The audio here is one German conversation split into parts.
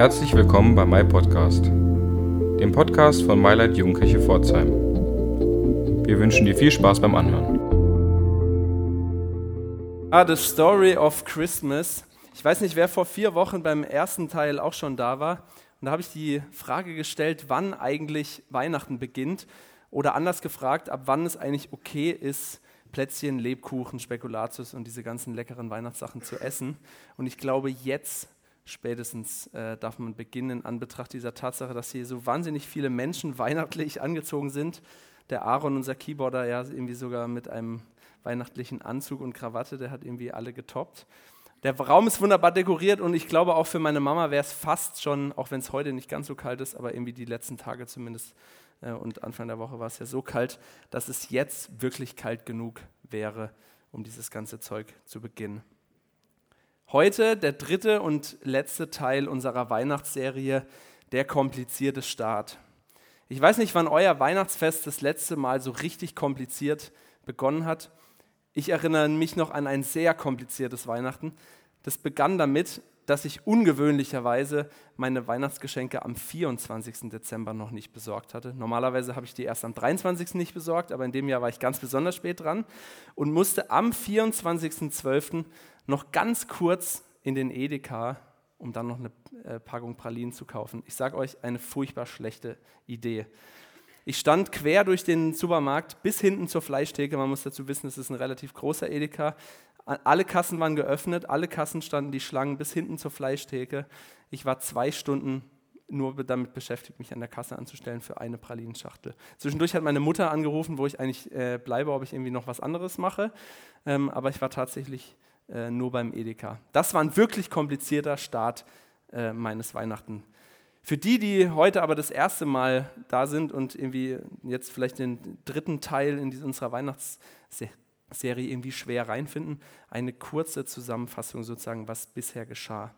Herzlich willkommen bei My Podcast, dem Podcast von MyLight Jugendkirche Pforzheim. Wir wünschen dir viel Spaß beim Anhören. Ah, The Story of Christmas. Ich weiß nicht, wer vor vier Wochen beim ersten Teil auch schon da war. Und da habe ich die Frage gestellt, wann eigentlich Weihnachten beginnt. Oder anders gefragt, ab wann es eigentlich okay ist, Plätzchen, Lebkuchen, Spekulatius und diese ganzen leckeren Weihnachtssachen zu essen. Und ich glaube, jetzt spätestens äh, darf man beginnen, an Betracht dieser Tatsache, dass hier so wahnsinnig viele Menschen weihnachtlich angezogen sind. Der Aaron, unser Keyboarder, ja, irgendwie sogar mit einem weihnachtlichen Anzug und Krawatte, der hat irgendwie alle getoppt. Der Raum ist wunderbar dekoriert und ich glaube auch für meine Mama wäre es fast schon, auch wenn es heute nicht ganz so kalt ist, aber irgendwie die letzten Tage zumindest äh, und Anfang der Woche war es ja so kalt, dass es jetzt wirklich kalt genug wäre, um dieses ganze Zeug zu beginnen. Heute der dritte und letzte Teil unserer Weihnachtsserie, der komplizierte Start. Ich weiß nicht, wann euer Weihnachtsfest das letzte Mal so richtig kompliziert begonnen hat. Ich erinnere mich noch an ein sehr kompliziertes Weihnachten. Das begann damit, dass ich ungewöhnlicherweise meine Weihnachtsgeschenke am 24. Dezember noch nicht besorgt hatte. Normalerweise habe ich die erst am 23. nicht besorgt, aber in dem Jahr war ich ganz besonders spät dran und musste am 24.12 noch ganz kurz in den Edeka, um dann noch eine äh, Packung Pralinen zu kaufen. Ich sage euch, eine furchtbar schlechte Idee. Ich stand quer durch den Supermarkt bis hinten zur Fleischtheke. Man muss dazu wissen, es ist ein relativ großer Edeka. Alle Kassen waren geöffnet, alle Kassen standen die Schlangen bis hinten zur Fleischtheke. Ich war zwei Stunden nur damit beschäftigt, mich an der Kasse anzustellen für eine Pralinenschachtel. Zwischendurch hat meine Mutter angerufen, wo ich eigentlich äh, bleibe, ob ich irgendwie noch was anderes mache. Ähm, aber ich war tatsächlich äh, nur beim Edeka. Das war ein wirklich komplizierter Start äh, meines Weihnachten. Für die, die heute aber das erste Mal da sind und irgendwie jetzt vielleicht den dritten Teil in unserer Weihnachtsserie irgendwie schwer reinfinden, eine kurze Zusammenfassung sozusagen, was bisher geschah.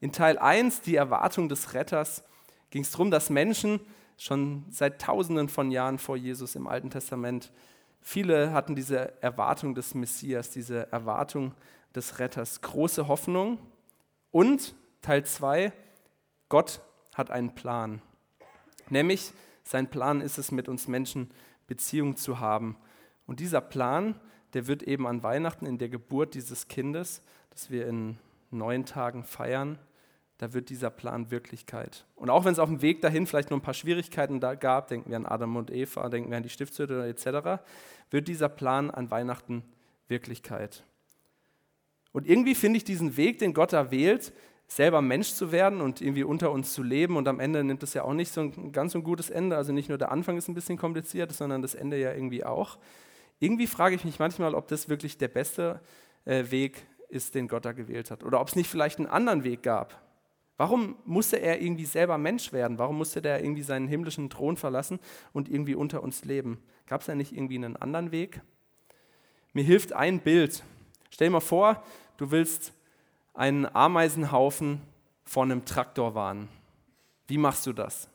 In Teil 1, die Erwartung des Retters, ging es darum, dass Menschen schon seit Tausenden von Jahren vor Jesus im Alten Testament, viele hatten diese Erwartung des Messias, diese Erwartung des Retters. Große Hoffnung. Und Teil 2, Gott hat einen Plan. Nämlich, sein Plan ist es, mit uns Menschen Beziehung zu haben. Und dieser Plan, der wird eben an Weihnachten in der Geburt dieses Kindes, das wir in neun Tagen feiern, da wird dieser Plan Wirklichkeit. Und auch wenn es auf dem Weg dahin vielleicht noch ein paar Schwierigkeiten da gab, denken wir an Adam und Eva, denken wir an die Stiftshütte etc., wird dieser Plan an Weihnachten Wirklichkeit. Und irgendwie finde ich diesen Weg, den Gott da wählt, selber Mensch zu werden und irgendwie unter uns zu leben. Und am Ende nimmt es ja auch nicht so ein ganz so ein gutes Ende. Also nicht nur der Anfang ist ein bisschen kompliziert, sondern das Ende ja irgendwie auch. Irgendwie frage ich mich manchmal, ob das wirklich der beste äh, Weg ist, den Gott da gewählt hat. Oder ob es nicht vielleicht einen anderen Weg gab. Warum musste er irgendwie selber Mensch werden? Warum musste der irgendwie seinen himmlischen Thron verlassen und irgendwie unter uns leben? Gab es da nicht irgendwie einen anderen Weg? Mir hilft ein Bild. Stell dir mal vor, du willst einen Ameisenhaufen vor einem Traktor warnen. Wie machst du das?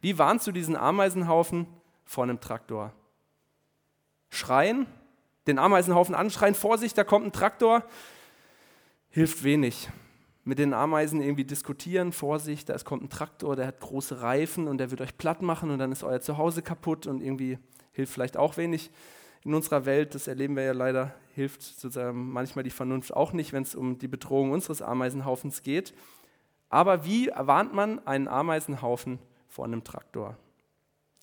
Wie warnst du diesen Ameisenhaufen vor einem Traktor? Schreien, den Ameisenhaufen anschreien, Vorsicht, da kommt ein Traktor, hilft wenig. Mit den Ameisen irgendwie diskutieren, Vorsicht, da kommt ein Traktor, der hat große Reifen und der wird euch platt machen und dann ist euer Zuhause kaputt und irgendwie hilft vielleicht auch wenig in unserer Welt, das erleben wir ja leider, hilft sozusagen manchmal die Vernunft auch nicht, wenn es um die Bedrohung unseres Ameisenhaufens geht. Aber wie warnt man einen Ameisenhaufen vor einem Traktor?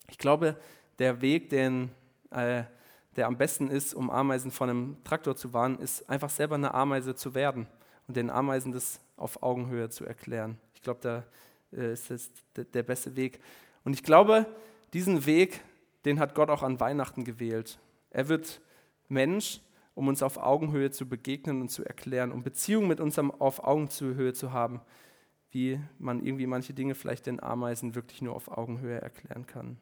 Ich glaube, der Weg, den, äh, der am besten ist, um Ameisen vor einem Traktor zu warnen, ist einfach selber eine Ameise zu werden und den Ameisen das auf Augenhöhe zu erklären. Ich glaube, da äh, ist das der beste Weg. Und ich glaube, diesen Weg, den hat Gott auch an Weihnachten gewählt. Er wird Mensch, um uns auf Augenhöhe zu begegnen und zu erklären, um Beziehungen mit uns auf Augenhöhe zu haben, wie man irgendwie manche Dinge vielleicht den Ameisen wirklich nur auf Augenhöhe erklären kann.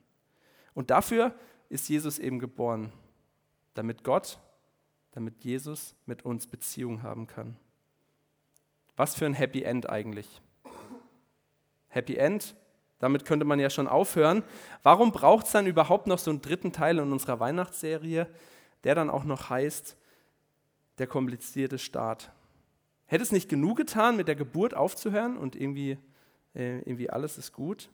Und dafür ist Jesus eben geboren, damit Gott, damit Jesus mit uns Beziehung haben kann. Was für ein Happy End eigentlich. Happy End, damit könnte man ja schon aufhören. Warum braucht es dann überhaupt noch so einen dritten Teil in unserer Weihnachtsserie, der dann auch noch heißt, der komplizierte Start? Hätte es nicht genug getan, mit der Geburt aufzuhören und irgendwie äh, irgendwie alles ist gut.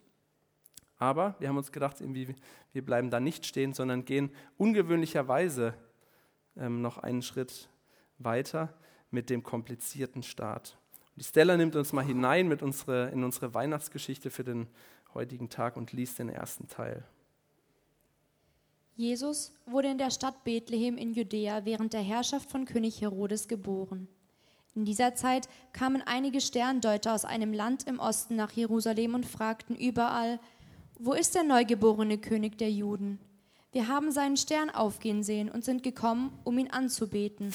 Aber wir haben uns gedacht, irgendwie, wir bleiben da nicht stehen, sondern gehen ungewöhnlicherweise ähm, noch einen Schritt weiter mit dem komplizierten Start. Die Stella nimmt uns mal hinein mit unsere, in unsere Weihnachtsgeschichte für den heutigen Tag und liest den ersten Teil. Jesus wurde in der Stadt Bethlehem in Judäa während der Herrschaft von König Herodes geboren. In dieser Zeit kamen einige Sterndeuter aus einem Land im Osten nach Jerusalem und fragten überall, wo ist der neugeborene König der Juden? Wir haben seinen Stern aufgehen sehen und sind gekommen, um ihn anzubeten.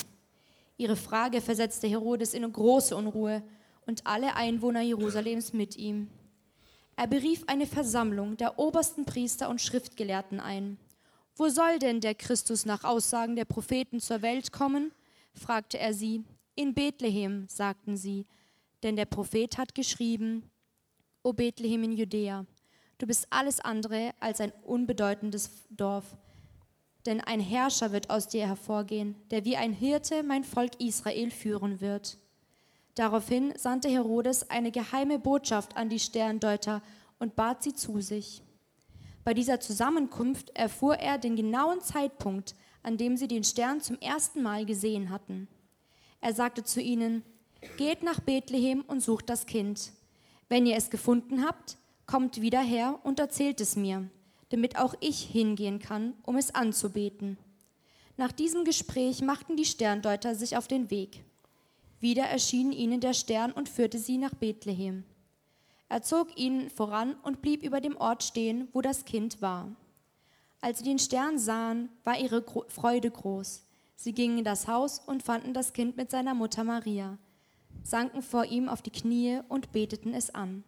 Ihre Frage versetzte Herodes in große Unruhe und alle Einwohner Jerusalems mit ihm. Er berief eine Versammlung der obersten Priester und Schriftgelehrten ein. Wo soll denn der Christus nach Aussagen der Propheten zur Welt kommen? fragte er sie. In Bethlehem, sagten sie, denn der Prophet hat geschrieben, O Bethlehem in Judäa, du bist alles andere als ein unbedeutendes Dorf, denn ein Herrscher wird aus dir hervorgehen, der wie ein Hirte mein Volk Israel führen wird. Daraufhin sandte Herodes eine geheime Botschaft an die Sterndeuter und bat sie zu sich. Bei dieser Zusammenkunft erfuhr er den genauen Zeitpunkt, an dem sie den Stern zum ersten Mal gesehen hatten. Er sagte zu ihnen, Geht nach Bethlehem und sucht das Kind. Wenn ihr es gefunden habt, kommt wieder her und erzählt es mir, damit auch ich hingehen kann, um es anzubeten. Nach diesem Gespräch machten die Sterndeuter sich auf den Weg. Wieder erschien ihnen der Stern und führte sie nach Bethlehem. Er zog ihnen voran und blieb über dem Ort stehen, wo das Kind war. Als sie den Stern sahen, war ihre Freude groß. Sie gingen in das Haus und fanden das Kind mit seiner Mutter Maria, sanken vor ihm auf die Knie und beteten es an.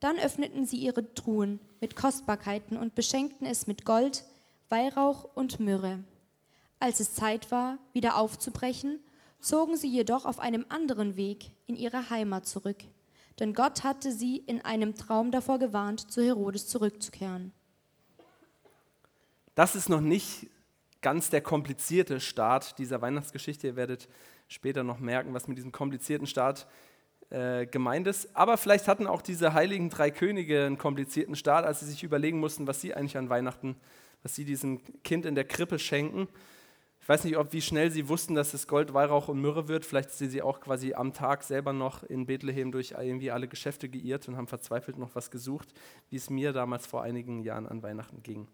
Dann öffneten sie ihre Truhen mit Kostbarkeiten und beschenkten es mit Gold, Weihrauch und Myrrhe. Als es Zeit war, wieder aufzubrechen, zogen sie jedoch auf einem anderen Weg in ihre Heimat zurück denn Gott hatte sie in einem Traum davor gewarnt, zu Herodes zurückzukehren. Das ist noch nicht ganz der komplizierte Start dieser Weihnachtsgeschichte. Ihr werdet später noch merken, was mit diesem komplizierten Start äh, gemeint ist. Aber vielleicht hatten auch diese heiligen drei Könige einen komplizierten Start, als sie sich überlegen mussten, was sie eigentlich an Weihnachten, was sie diesem Kind in der Krippe schenken. Ich weiß nicht, ob wie schnell sie wussten, dass es Gold, Weihrauch und Myrrhe wird. Vielleicht sind sie auch quasi am Tag selber noch in Bethlehem durch irgendwie alle Geschäfte geirrt und haben verzweifelt noch was gesucht, wie es mir damals vor einigen Jahren an Weihnachten ging.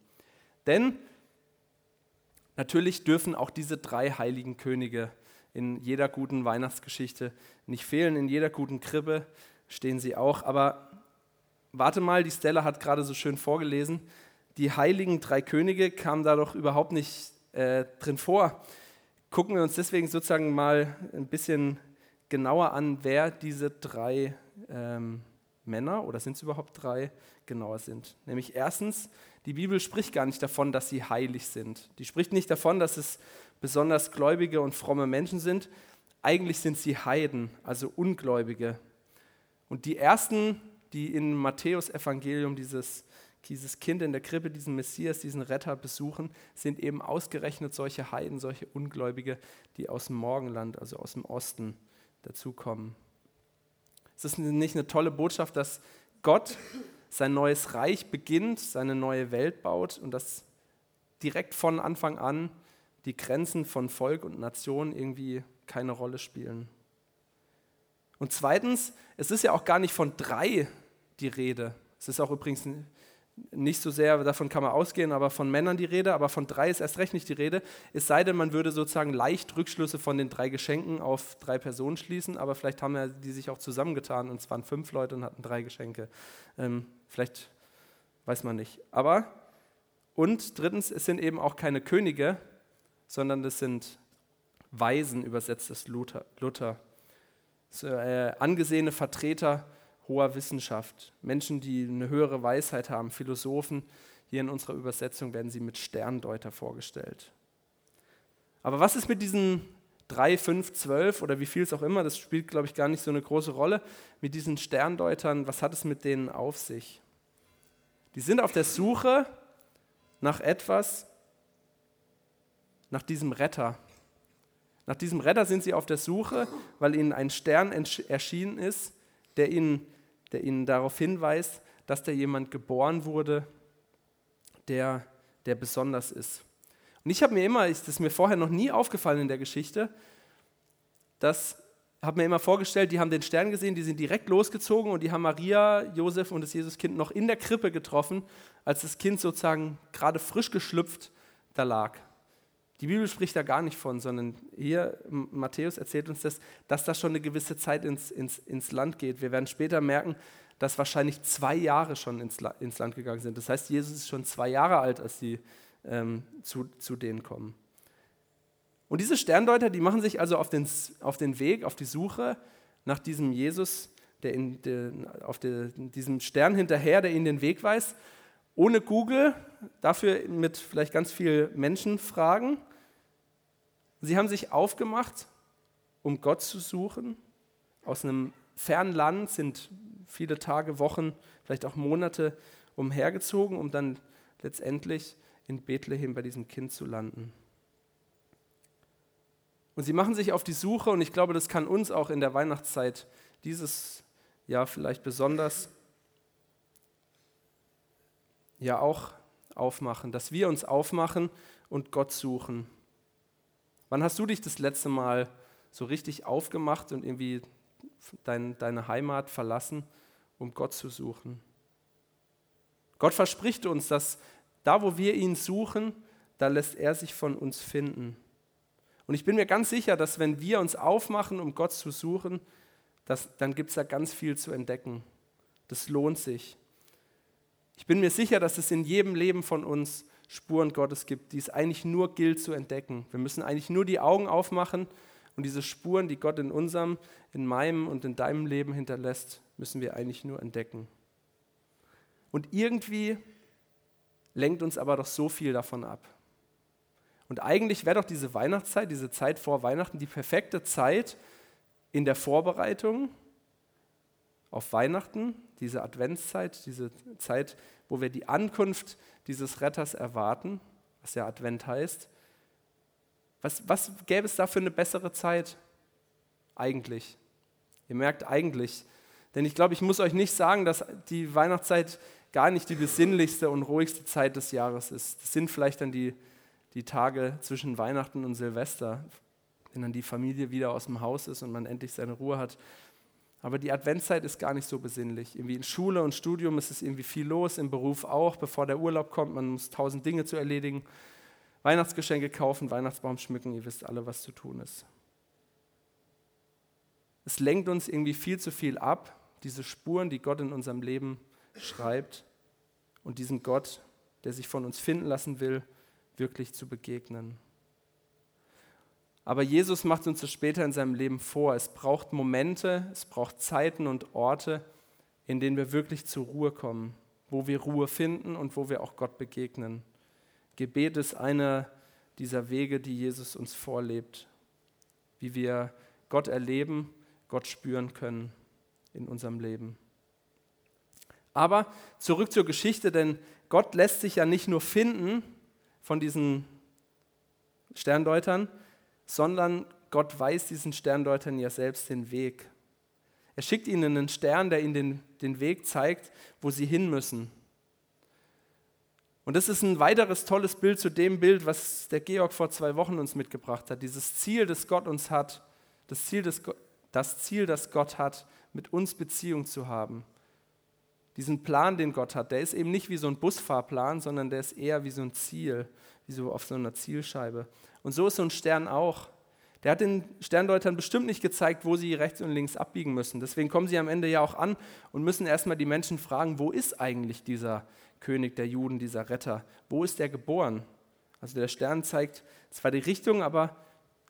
Denn natürlich dürfen auch diese drei heiligen Könige in jeder guten Weihnachtsgeschichte nicht fehlen. In jeder guten Krippe stehen sie auch. Aber warte mal, die Stella hat gerade so schön vorgelesen. Die heiligen drei Könige kamen da doch überhaupt nicht äh, drin vor. Gucken wir uns deswegen sozusagen mal ein bisschen genauer an, wer diese drei ähm, Männer oder sind es überhaupt drei genauer sind. Nämlich erstens, die Bibel spricht gar nicht davon, dass sie heilig sind. Die spricht nicht davon, dass es besonders gläubige und fromme Menschen sind. Eigentlich sind sie Heiden, also Ungläubige. Und die ersten, die in Matthäus Evangelium dieses dieses Kind in der Krippe, diesen Messias, diesen Retter besuchen, sind eben ausgerechnet solche Heiden, solche Ungläubige, die aus dem Morgenland, also aus dem Osten, dazukommen. Es ist nicht eine tolle Botschaft, dass Gott sein neues Reich beginnt, seine neue Welt baut und dass direkt von Anfang an die Grenzen von Volk und Nation irgendwie keine Rolle spielen. Und zweitens, es ist ja auch gar nicht von drei die Rede. Es ist auch übrigens nicht so sehr, davon kann man ausgehen, aber von Männern die Rede, aber von drei ist erst recht nicht die Rede. Es sei denn, man würde sozusagen leicht Rückschlüsse von den drei Geschenken auf drei Personen schließen, aber vielleicht haben ja die sich auch zusammengetan und es waren fünf Leute und hatten drei Geschenke. Ähm, vielleicht weiß man nicht. Aber, und drittens, es sind eben auch keine Könige, sondern das sind Weisen, übersetzt es Luther. Luther. So, äh, angesehene Vertreter hoher Wissenschaft, Menschen, die eine höhere Weisheit haben, Philosophen. Hier in unserer Übersetzung werden sie mit Sterndeuter vorgestellt. Aber was ist mit diesen drei, fünf, zwölf oder wie viel es auch immer, das spielt, glaube ich, gar nicht so eine große Rolle, mit diesen Sterndeutern, was hat es mit denen auf sich? Die sind auf der Suche nach etwas, nach diesem Retter. Nach diesem Retter sind sie auf der Suche, weil ihnen ein Stern erschienen ist, der ihnen der ihnen darauf hinweist, dass da jemand geboren wurde, der, der besonders ist. Und ich habe mir immer, das ist mir vorher noch nie aufgefallen in der Geschichte, dass habe mir immer vorgestellt, die haben den Stern gesehen, die sind direkt losgezogen und die haben Maria, Josef und das Jesuskind noch in der Krippe getroffen, als das Kind sozusagen gerade frisch geschlüpft da lag. Die Bibel spricht da gar nicht von, sondern hier, Matthäus erzählt uns das, dass das schon eine gewisse Zeit ins, ins, ins Land geht. Wir werden später merken, dass wahrscheinlich zwei Jahre schon ins, ins Land gegangen sind. Das heißt, Jesus ist schon zwei Jahre alt, als sie ähm, zu, zu denen kommen. Und diese Sterndeuter, die machen sich also auf den, auf den Weg, auf die Suche nach diesem Jesus, der in der, auf der, diesem Stern hinterher, der ihnen den Weg weist. Ohne Google, dafür mit vielleicht ganz viel Menschenfragen. Sie haben sich aufgemacht, um Gott zu suchen. Aus einem fernen Land sind viele Tage, Wochen, vielleicht auch Monate umhergezogen, um dann letztendlich in Bethlehem bei diesem Kind zu landen. Und sie machen sich auf die Suche und ich glaube, das kann uns auch in der Weihnachtszeit dieses Jahr vielleicht besonders ja auch aufmachen, dass wir uns aufmachen und Gott suchen. Wann hast du dich das letzte Mal so richtig aufgemacht und irgendwie dein, deine Heimat verlassen, um Gott zu suchen? Gott verspricht uns, dass da, wo wir ihn suchen, da lässt er sich von uns finden. Und ich bin mir ganz sicher, dass wenn wir uns aufmachen, um Gott zu suchen, dass, dann gibt es da ganz viel zu entdecken. Das lohnt sich. Ich bin mir sicher, dass es in jedem Leben von uns Spuren Gottes gibt, die es eigentlich nur gilt zu entdecken. Wir müssen eigentlich nur die Augen aufmachen und diese Spuren, die Gott in unserem, in meinem und in deinem Leben hinterlässt, müssen wir eigentlich nur entdecken. Und irgendwie lenkt uns aber doch so viel davon ab. Und eigentlich wäre doch diese Weihnachtszeit, diese Zeit vor Weihnachten, die perfekte Zeit in der Vorbereitung auf Weihnachten, diese Adventszeit, diese Zeit, wo wir die Ankunft dieses Retters erwarten, was ja Advent heißt. Was, was gäbe es da für eine bessere Zeit? Eigentlich. Ihr merkt eigentlich. Denn ich glaube, ich muss euch nicht sagen, dass die Weihnachtszeit gar nicht die besinnlichste und ruhigste Zeit des Jahres ist. Das sind vielleicht dann die die Tage zwischen Weihnachten und Silvester, wenn dann die Familie wieder aus dem Haus ist und man endlich seine Ruhe hat. Aber die Adventszeit ist gar nicht so besinnlich. Irgendwie in Schule und Studium ist es irgendwie viel los, im Beruf auch, bevor der Urlaub kommt, man muss tausend Dinge zu erledigen. Weihnachtsgeschenke kaufen, Weihnachtsbaum schmücken, ihr wisst alle, was zu tun ist. Es lenkt uns irgendwie viel zu viel ab, diese Spuren, die Gott in unserem Leben schreibt und diesen Gott, der sich von uns finden lassen will wirklich zu begegnen. Aber Jesus macht uns das später in seinem Leben vor. Es braucht Momente, es braucht Zeiten und Orte, in denen wir wirklich zur Ruhe kommen, wo wir Ruhe finden und wo wir auch Gott begegnen. Gebet ist einer dieser Wege, die Jesus uns vorlebt, wie wir Gott erleben, Gott spüren können in unserem Leben. Aber zurück zur Geschichte, denn Gott lässt sich ja nicht nur finden, von diesen Sterndeutern, sondern Gott weist diesen Sterndeutern ja selbst den Weg. Er schickt ihnen einen Stern, der ihnen den, den Weg zeigt, wo sie hin müssen. Und das ist ein weiteres tolles Bild zu dem Bild, was der Georg vor zwei Wochen uns mitgebracht hat. Dieses Ziel, das Gott uns hat, das Ziel, das, das Ziel, das Gott hat, mit uns Beziehung zu haben diesen Plan, den Gott hat, der ist eben nicht wie so ein Busfahrplan, sondern der ist eher wie so ein Ziel, wie so auf so einer Zielscheibe. Und so ist so ein Stern auch. Der hat den Sterndeutern bestimmt nicht gezeigt, wo sie rechts und links abbiegen müssen. Deswegen kommen sie am Ende ja auch an und müssen erstmal die Menschen fragen, wo ist eigentlich dieser König der Juden, dieser Retter? Wo ist er geboren? Also der Stern zeigt zwar die Richtung, aber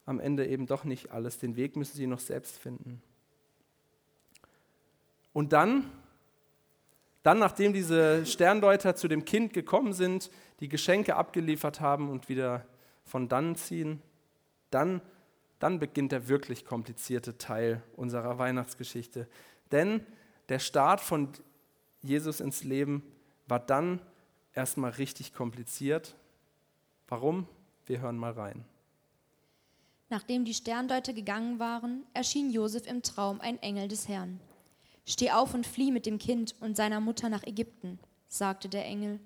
am Ende eben doch nicht alles. Den Weg müssen sie noch selbst finden. Und dann dann, nachdem diese Sterndeuter zu dem Kind gekommen sind, die Geschenke abgeliefert haben und wieder von dann ziehen, dann, dann beginnt der wirklich komplizierte Teil unserer Weihnachtsgeschichte. Denn der Start von Jesus ins Leben war dann erstmal richtig kompliziert. Warum? Wir hören mal rein. Nachdem die Sterndeuter gegangen waren, erschien Josef im Traum ein Engel des Herrn. Steh auf und flieh mit dem Kind und seiner Mutter nach Ägypten, sagte der Engel.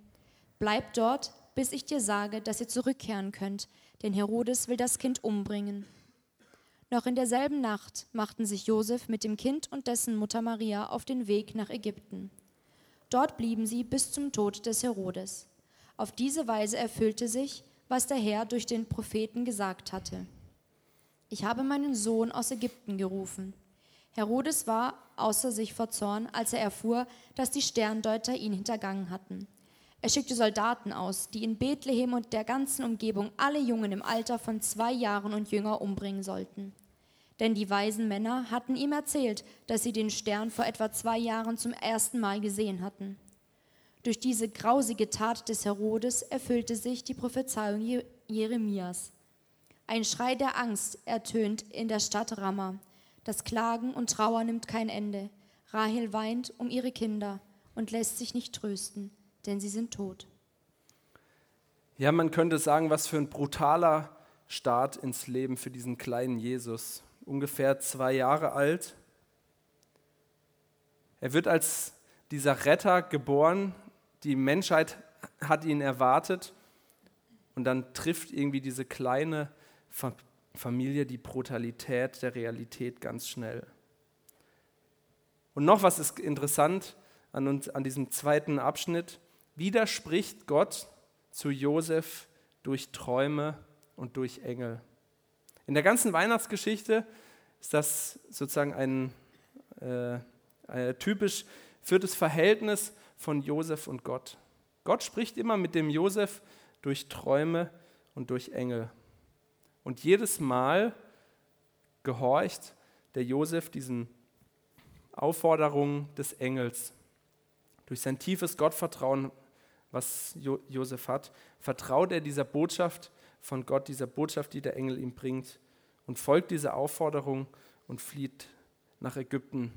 Bleib dort, bis ich dir sage, dass ihr zurückkehren könnt, denn Herodes will das Kind umbringen. Noch in derselben Nacht machten sich Josef mit dem Kind und dessen Mutter Maria auf den Weg nach Ägypten. Dort blieben sie bis zum Tod des Herodes. Auf diese Weise erfüllte sich, was der Herr durch den Propheten gesagt hatte. Ich habe meinen Sohn aus Ägypten gerufen. Herodes war außer sich vor Zorn, als er erfuhr, dass die Sterndeuter ihn hintergangen hatten. Er schickte Soldaten aus, die in Bethlehem und der ganzen Umgebung alle Jungen im Alter von zwei Jahren und jünger umbringen sollten. Denn die weisen Männer hatten ihm erzählt, dass sie den Stern vor etwa zwei Jahren zum ersten Mal gesehen hatten. Durch diese grausige Tat des Herodes erfüllte sich die Prophezeiung Jeremias. Ein Schrei der Angst ertönt in der Stadt Ramah. Das Klagen und Trauer nimmt kein Ende. Rahel weint um ihre Kinder und lässt sich nicht trösten, denn sie sind tot. Ja, man könnte sagen, was für ein brutaler Start ins Leben für diesen kleinen Jesus. Ungefähr zwei Jahre alt. Er wird als dieser Retter geboren. Die Menschheit hat ihn erwartet. Und dann trifft irgendwie diese kleine Familie die Brutalität der Realität ganz schnell. Und noch was ist interessant an, uns, an diesem zweiten Abschnitt. Wieder spricht Gott zu Josef durch Träume und durch Engel. In der ganzen Weihnachtsgeschichte ist das sozusagen ein, äh, ein typisch für das Verhältnis von Josef und Gott. Gott spricht immer mit dem Josef durch Träume und durch Engel. Und jedes Mal gehorcht der Josef diesen Aufforderungen des Engels. Durch sein tiefes Gottvertrauen, was jo Josef hat, vertraut er dieser Botschaft von Gott, dieser Botschaft, die der Engel ihm bringt, und folgt dieser Aufforderung und flieht nach Ägypten.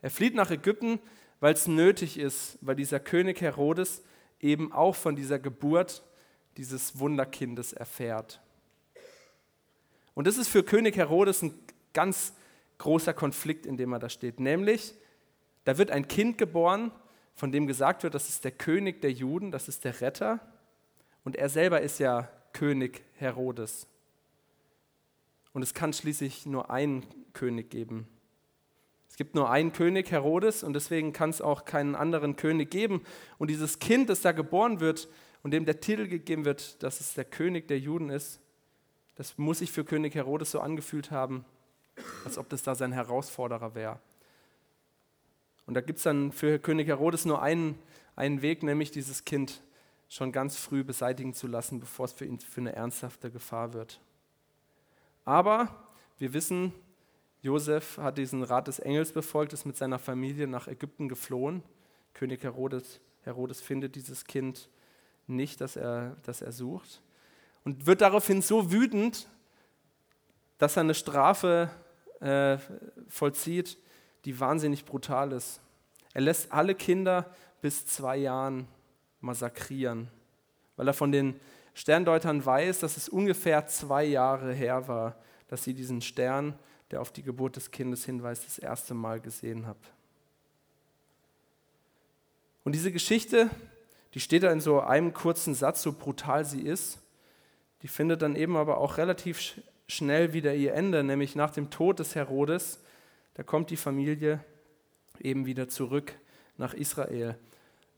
Er flieht nach Ägypten, weil es nötig ist, weil dieser König Herodes eben auch von dieser Geburt dieses Wunderkindes erfährt. Und das ist für König Herodes ein ganz großer Konflikt, in dem er da steht. Nämlich, da wird ein Kind geboren, von dem gesagt wird, das ist der König der Juden, das ist der Retter. Und er selber ist ja König Herodes. Und es kann schließlich nur einen König geben. Es gibt nur einen König, Herodes, und deswegen kann es auch keinen anderen König geben. Und dieses Kind, das da geboren wird und dem der Titel gegeben wird, dass es der König der Juden ist, das muss sich für König Herodes so angefühlt haben, als ob das da sein Herausforderer wäre. Und da gibt es dann für König Herodes nur einen, einen Weg, nämlich dieses Kind schon ganz früh beseitigen zu lassen, bevor es für ihn für eine ernsthafte Gefahr wird. Aber wir wissen, Josef hat diesen Rat des Engels befolgt, ist mit seiner Familie nach Ägypten geflohen. König Herodes, Herodes findet dieses Kind nicht, das er, das er sucht und wird daraufhin so wütend, dass er eine Strafe äh, vollzieht, die wahnsinnig brutal ist. Er lässt alle Kinder bis zwei Jahren massakrieren, weil er von den Sterndeutern weiß, dass es ungefähr zwei Jahre her war, dass sie diesen Stern, der auf die Geburt des Kindes hinweist, das erste Mal gesehen haben. Und diese Geschichte, die steht da in so einem kurzen Satz, so brutal sie ist. Die findet dann eben aber auch relativ schnell wieder ihr Ende, nämlich nach dem Tod des Herodes. Da kommt die Familie eben wieder zurück nach Israel.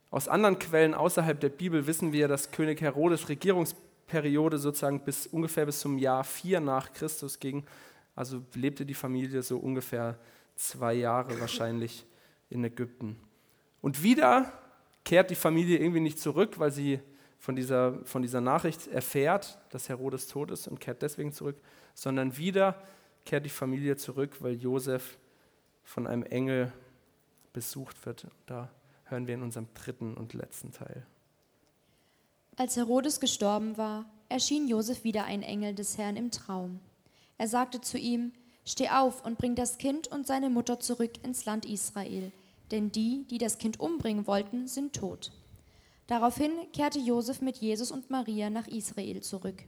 Aus anderen Quellen außerhalb der Bibel wissen wir, dass König Herodes Regierungsperiode sozusagen bis ungefähr bis zum Jahr 4 nach Christus ging. Also lebte die Familie so ungefähr zwei Jahre wahrscheinlich in Ägypten. Und wieder kehrt die Familie irgendwie nicht zurück, weil sie von dieser, von dieser Nachricht erfährt, dass Herodes tot ist und kehrt deswegen zurück, sondern wieder kehrt die Familie zurück, weil Josef von einem Engel besucht wird. Da hören wir in unserem dritten und letzten Teil. Als Herodes gestorben war, erschien Josef wieder ein Engel des Herrn im Traum. Er sagte zu ihm: Steh auf und bring das Kind und seine Mutter zurück ins Land Israel, denn die, die das Kind umbringen wollten, sind tot. Daraufhin kehrte Josef mit Jesus und Maria nach Israel zurück.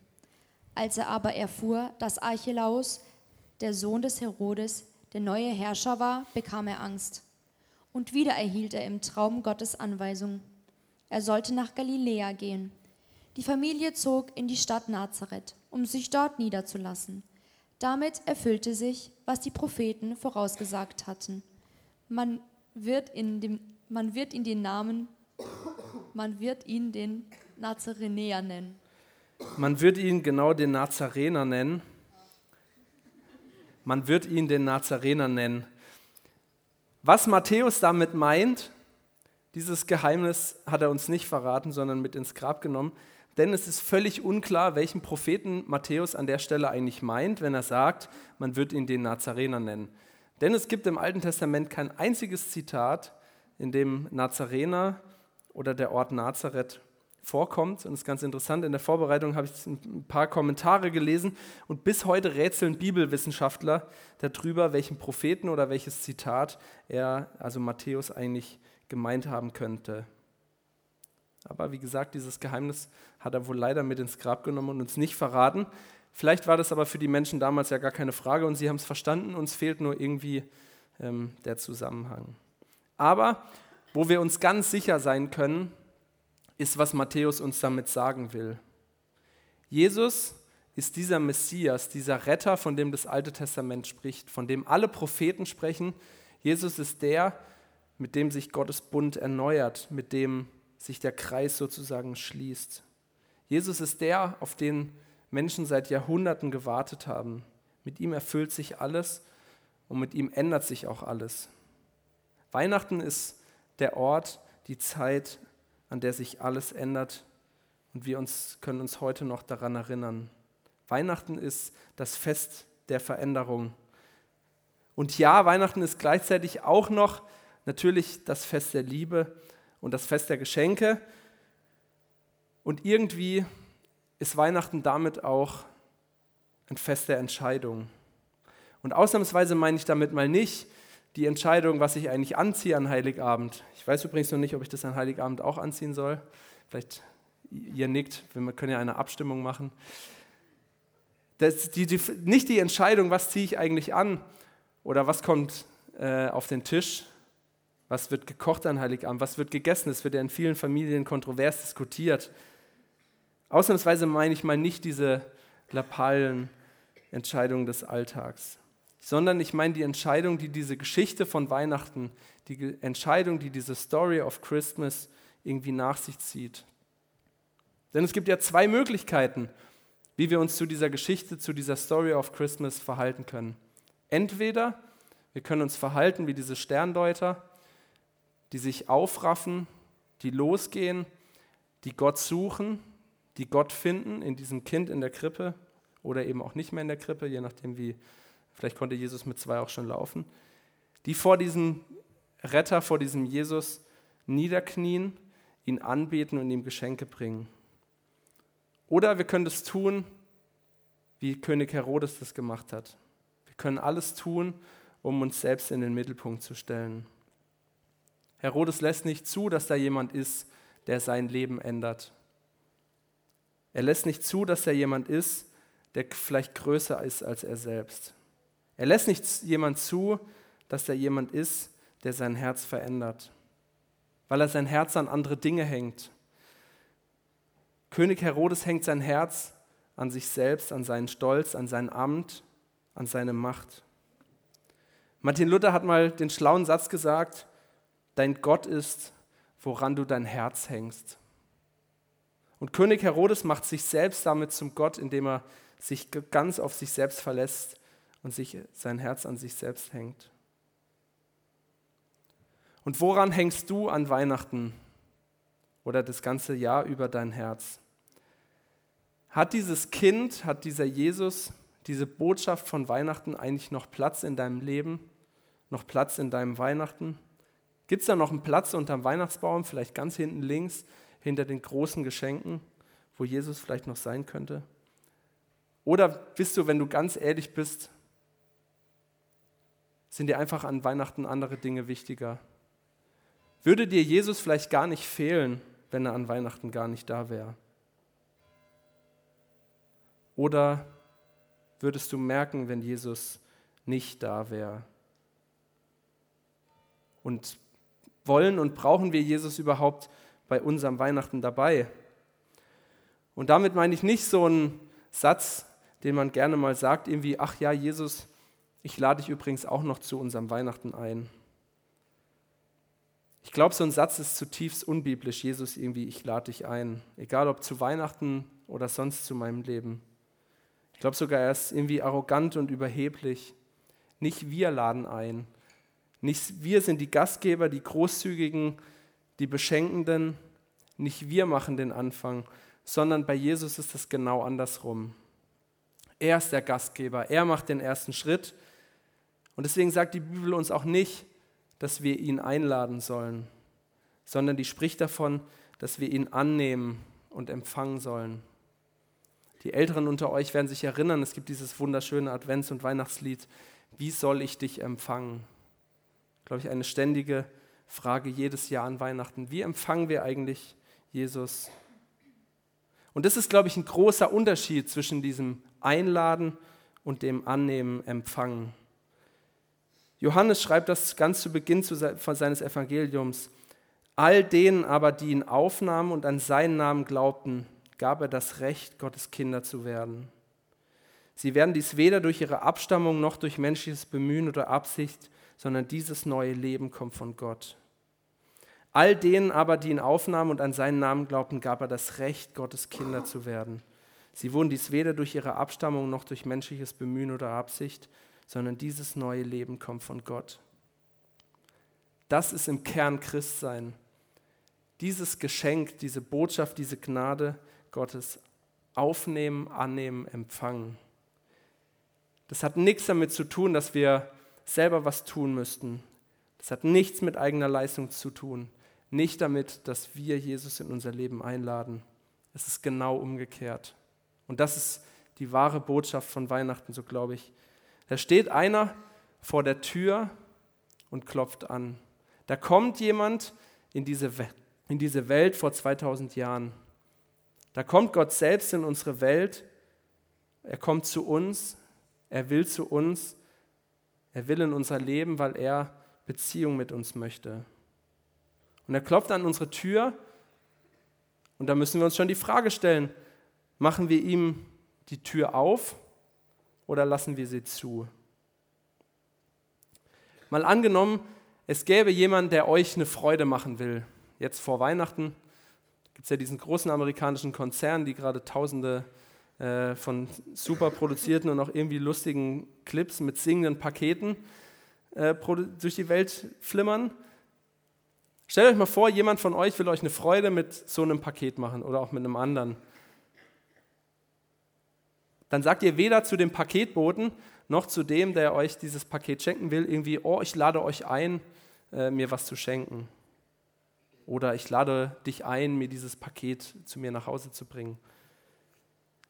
Als er aber erfuhr, dass Archelaus, der Sohn des Herodes, der neue Herrscher war, bekam er Angst. Und wieder erhielt er im Traum Gottes Anweisung. Er sollte nach Galiläa gehen. Die Familie zog in die Stadt Nazareth, um sich dort niederzulassen. Damit erfüllte sich, was die Propheten vorausgesagt hatten. Man wird, in dem, man wird ihn den Namen, man wird ihn den Nazarenäer nennen. Man wird ihn genau den Nazarener nennen. Man wird ihn den Nazarener nennen. Was Matthäus damit meint, dieses Geheimnis hat er uns nicht verraten, sondern mit ins Grab genommen. Denn es ist völlig unklar, welchen Propheten Matthäus an der Stelle eigentlich meint, wenn er sagt, man wird ihn den Nazarener nennen. Denn es gibt im Alten Testament kein einziges Zitat, in dem Nazarener oder der Ort Nazareth vorkommt. Und es ist ganz interessant, in der Vorbereitung habe ich ein paar Kommentare gelesen und bis heute rätseln Bibelwissenschaftler darüber, welchen Propheten oder welches Zitat er, also Matthäus, eigentlich gemeint haben könnte. Aber wie gesagt, dieses Geheimnis hat er wohl leider mit ins Grab genommen und uns nicht verraten. Vielleicht war das aber für die Menschen damals ja gar keine Frage und sie haben es verstanden, uns fehlt nur irgendwie ähm, der Zusammenhang. Aber wo wir uns ganz sicher sein können, ist, was Matthäus uns damit sagen will. Jesus ist dieser Messias, dieser Retter, von dem das Alte Testament spricht, von dem alle Propheten sprechen. Jesus ist der, mit dem sich Gottes Bund erneuert, mit dem sich der Kreis sozusagen schließt. Jesus ist der, auf den Menschen seit Jahrhunderten gewartet haben. Mit ihm erfüllt sich alles und mit ihm ändert sich auch alles. Weihnachten ist der Ort, die Zeit, an der sich alles ändert und wir uns, können uns heute noch daran erinnern. Weihnachten ist das Fest der Veränderung. Und ja, Weihnachten ist gleichzeitig auch noch natürlich das Fest der Liebe und das Fest der Geschenke. Und irgendwie ist Weihnachten damit auch ein Fest der Entscheidung. Und ausnahmsweise meine ich damit mal nicht, die Entscheidung, was ich eigentlich anziehe an Heiligabend. Ich weiß übrigens noch nicht, ob ich das an Heiligabend auch anziehen soll. Vielleicht ihr nickt, wir können ja eine Abstimmung machen. Das, die, die, nicht die Entscheidung, was ziehe ich eigentlich an oder was kommt äh, auf den Tisch, was wird gekocht an Heiligabend, was wird gegessen. Das wird ja in vielen Familien kontrovers diskutiert. Ausnahmsweise meine ich mal nicht diese lappalen Entscheidungen des Alltags sondern ich meine die Entscheidung, die diese Geschichte von Weihnachten, die Entscheidung, die diese Story of Christmas irgendwie nach sich zieht. Denn es gibt ja zwei Möglichkeiten, wie wir uns zu dieser Geschichte, zu dieser Story of Christmas verhalten können. Entweder wir können uns verhalten wie diese Sterndeuter, die sich aufraffen, die losgehen, die Gott suchen, die Gott finden in diesem Kind in der Krippe oder eben auch nicht mehr in der Krippe, je nachdem, wie vielleicht konnte Jesus mit zwei auch schon laufen, die vor diesem Retter, vor diesem Jesus niederknien, ihn anbeten und ihm Geschenke bringen. Oder wir können das tun, wie König Herodes das gemacht hat. Wir können alles tun, um uns selbst in den Mittelpunkt zu stellen. Herodes lässt nicht zu, dass da jemand ist, der sein Leben ändert. Er lässt nicht zu, dass da jemand ist, der vielleicht größer ist als er selbst. Er lässt nicht jemand zu, dass da jemand ist, der sein Herz verändert, weil er sein Herz an andere Dinge hängt. König Herodes hängt sein Herz an sich selbst, an seinen Stolz, an sein Amt, an seine Macht. Martin Luther hat mal den schlauen Satz gesagt, dein Gott ist, woran du dein Herz hängst. Und König Herodes macht sich selbst damit zum Gott, indem er sich ganz auf sich selbst verlässt und sich sein Herz an sich selbst hängt. Und woran hängst du an Weihnachten oder das ganze Jahr über dein Herz? Hat dieses Kind, hat dieser Jesus, diese Botschaft von Weihnachten eigentlich noch Platz in deinem Leben, noch Platz in deinem Weihnachten? Gibt es da noch einen Platz unterm Weihnachtsbaum, vielleicht ganz hinten links, hinter den großen Geschenken, wo Jesus vielleicht noch sein könnte? Oder bist du, wenn du ganz ehrlich bist, sind dir einfach an Weihnachten andere Dinge wichtiger? Würde dir Jesus vielleicht gar nicht fehlen, wenn er an Weihnachten gar nicht da wäre? Oder würdest du merken, wenn Jesus nicht da wäre? Und wollen und brauchen wir Jesus überhaupt bei unserem Weihnachten dabei? Und damit meine ich nicht so einen Satz, den man gerne mal sagt, irgendwie, ach ja, Jesus, ich lade dich übrigens auch noch zu unserem Weihnachten ein. Ich glaube, so ein Satz ist zutiefst unbiblisch. Jesus, irgendwie, ich lade dich ein. Egal ob zu Weihnachten oder sonst zu meinem Leben. Ich glaube sogar, er ist irgendwie arrogant und überheblich. Nicht wir laden ein. Nicht wir sind die Gastgeber, die Großzügigen, die Beschenkenden. Nicht wir machen den Anfang, sondern bei Jesus ist es genau andersrum. Er ist der Gastgeber, er macht den ersten Schritt. Und deswegen sagt die Bibel uns auch nicht, dass wir ihn einladen sollen, sondern die spricht davon, dass wir ihn annehmen und empfangen sollen. Die Älteren unter euch werden sich erinnern, es gibt dieses wunderschöne Advents- und Weihnachtslied, Wie soll ich dich empfangen? Glaube ich, eine ständige Frage jedes Jahr an Weihnachten. Wie empfangen wir eigentlich Jesus? Und das ist, glaube ich, ein großer Unterschied zwischen diesem Einladen und dem Annehmen, Empfangen. Johannes schreibt das ganz zu Beginn seines Evangeliums. All denen aber, die ihn aufnahmen und an seinen Namen glaubten, gab er das Recht, Gottes Kinder zu werden. Sie werden dies weder durch ihre Abstammung noch durch menschliches Bemühen oder Absicht, sondern dieses neue Leben kommt von Gott. All denen aber, die ihn aufnahmen und an seinen Namen glaubten, gab er das Recht, Gottes Kinder zu werden. Sie wurden dies weder durch ihre Abstammung noch durch menschliches Bemühen oder Absicht, sondern dieses neue Leben kommt von Gott. Das ist im Kern Christsein. Dieses Geschenk, diese Botschaft, diese Gnade Gottes aufnehmen, annehmen, empfangen. Das hat nichts damit zu tun, dass wir selber was tun müssten. Das hat nichts mit eigener Leistung zu tun. Nicht damit, dass wir Jesus in unser Leben einladen. Es ist genau umgekehrt. Und das ist die wahre Botschaft von Weihnachten, so glaube ich. Da steht einer vor der Tür und klopft an. Da kommt jemand in diese, in diese Welt vor 2000 Jahren. Da kommt Gott selbst in unsere Welt. Er kommt zu uns. Er will zu uns. Er will in unser Leben, weil er Beziehung mit uns möchte. Und er klopft an unsere Tür. Und da müssen wir uns schon die Frage stellen, machen wir ihm die Tür auf oder lassen wir sie zu? Mal angenommen, es gäbe jemand, der euch eine Freude machen will. Jetzt vor Weihnachten gibt es ja diesen großen amerikanischen Konzern, die gerade tausende äh, von super produzierten und auch irgendwie lustigen Clips mit singenden Paketen äh, durch die Welt flimmern. Stellt euch mal vor, jemand von euch will euch eine Freude mit so einem Paket machen oder auch mit einem anderen dann sagt ihr weder zu dem Paketboten noch zu dem, der euch dieses Paket schenken will, irgendwie, oh, ich lade euch ein, äh, mir was zu schenken. Oder ich lade dich ein, mir dieses Paket zu mir nach Hause zu bringen.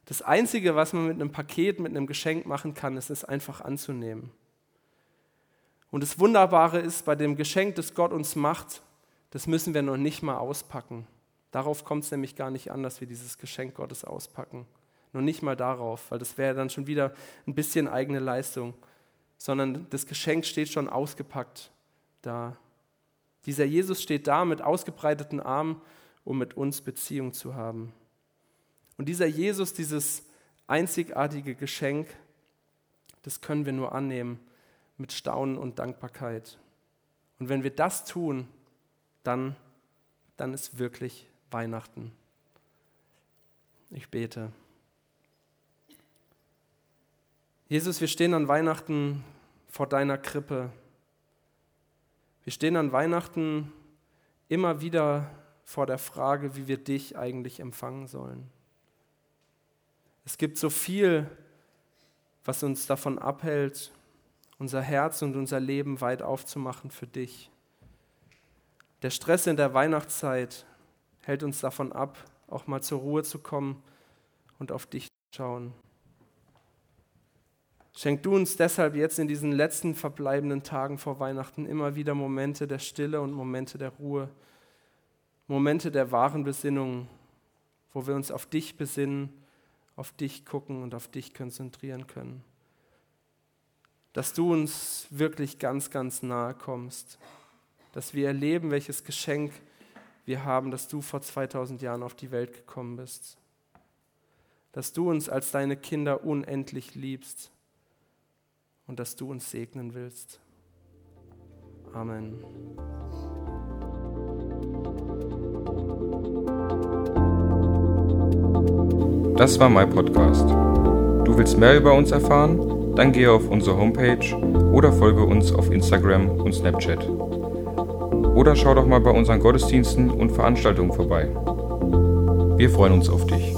Das Einzige, was man mit einem Paket, mit einem Geschenk machen kann, ist es einfach anzunehmen. Und das Wunderbare ist, bei dem Geschenk, das Gott uns macht, das müssen wir noch nicht mal auspacken. Darauf kommt es nämlich gar nicht an, dass wir dieses Geschenk Gottes auspacken. Nur nicht mal darauf, weil das wäre dann schon wieder ein bisschen eigene Leistung, sondern das Geschenk steht schon ausgepackt da. Dieser Jesus steht da mit ausgebreiteten Armen, um mit uns Beziehung zu haben. Und dieser Jesus, dieses einzigartige Geschenk, das können wir nur annehmen mit Staunen und Dankbarkeit. Und wenn wir das tun, dann, dann ist wirklich Weihnachten. Ich bete. Jesus, wir stehen an Weihnachten vor deiner Krippe. Wir stehen an Weihnachten immer wieder vor der Frage, wie wir dich eigentlich empfangen sollen. Es gibt so viel, was uns davon abhält, unser Herz und unser Leben weit aufzumachen für dich. Der Stress in der Weihnachtszeit hält uns davon ab, auch mal zur Ruhe zu kommen und auf dich zu schauen. Schenk du uns deshalb jetzt in diesen letzten verbleibenden Tagen vor Weihnachten immer wieder Momente der Stille und Momente der Ruhe, Momente der wahren Besinnung, wo wir uns auf dich besinnen, auf dich gucken und auf dich konzentrieren können. Dass du uns wirklich ganz, ganz nahe kommst, dass wir erleben, welches Geschenk wir haben, dass du vor 2000 Jahren auf die Welt gekommen bist. Dass du uns als deine Kinder unendlich liebst und dass du uns segnen willst. Amen. Das war mein Podcast. Du willst mehr über uns erfahren? Dann gehe auf unsere Homepage oder folge uns auf Instagram und Snapchat. Oder schau doch mal bei unseren Gottesdiensten und Veranstaltungen vorbei. Wir freuen uns auf dich.